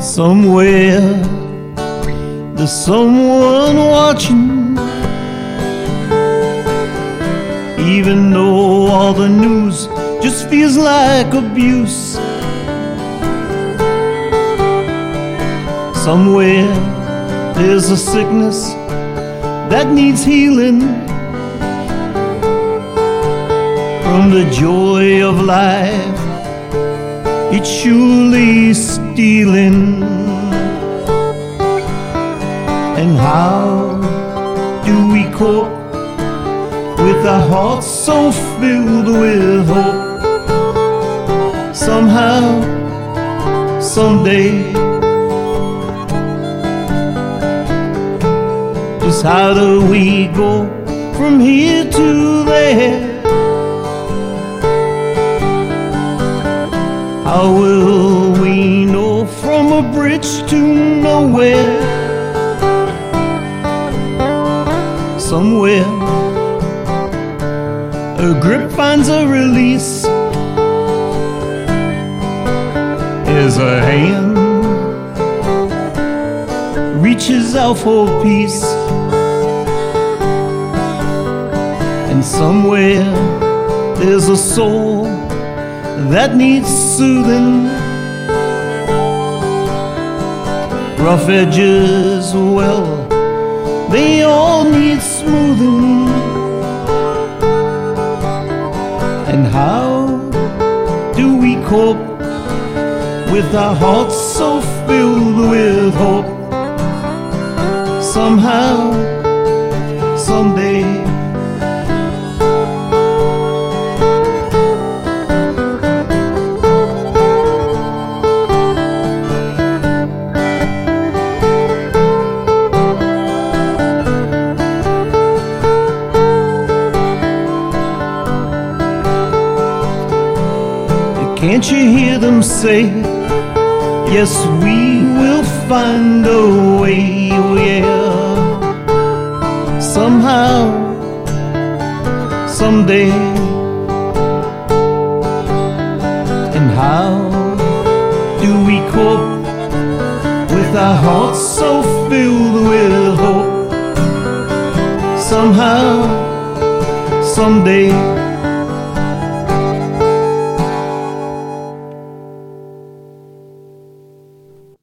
Somewhere there's someone watching. Even though all the news just feels like abuse. Somewhere there's a sickness that needs healing from the joy of life. Surely stealing. And how do we cope with our hearts so filled with hope? Somehow, someday. Just how do we go from here to there? How will we know from a bridge to nowhere? Somewhere, a grip finds a release as a hand reaches out for peace. And somewhere, there's a soul that needs soothing. Rough edges, well, they all need smoothing. And how do we cope with our hearts so filled with hope? Somehow, Can't you hear them say, Yes, we will find a way, oh yeah. Somehow, someday. And how do we cope with our hearts so filled with hope? Somehow, someday.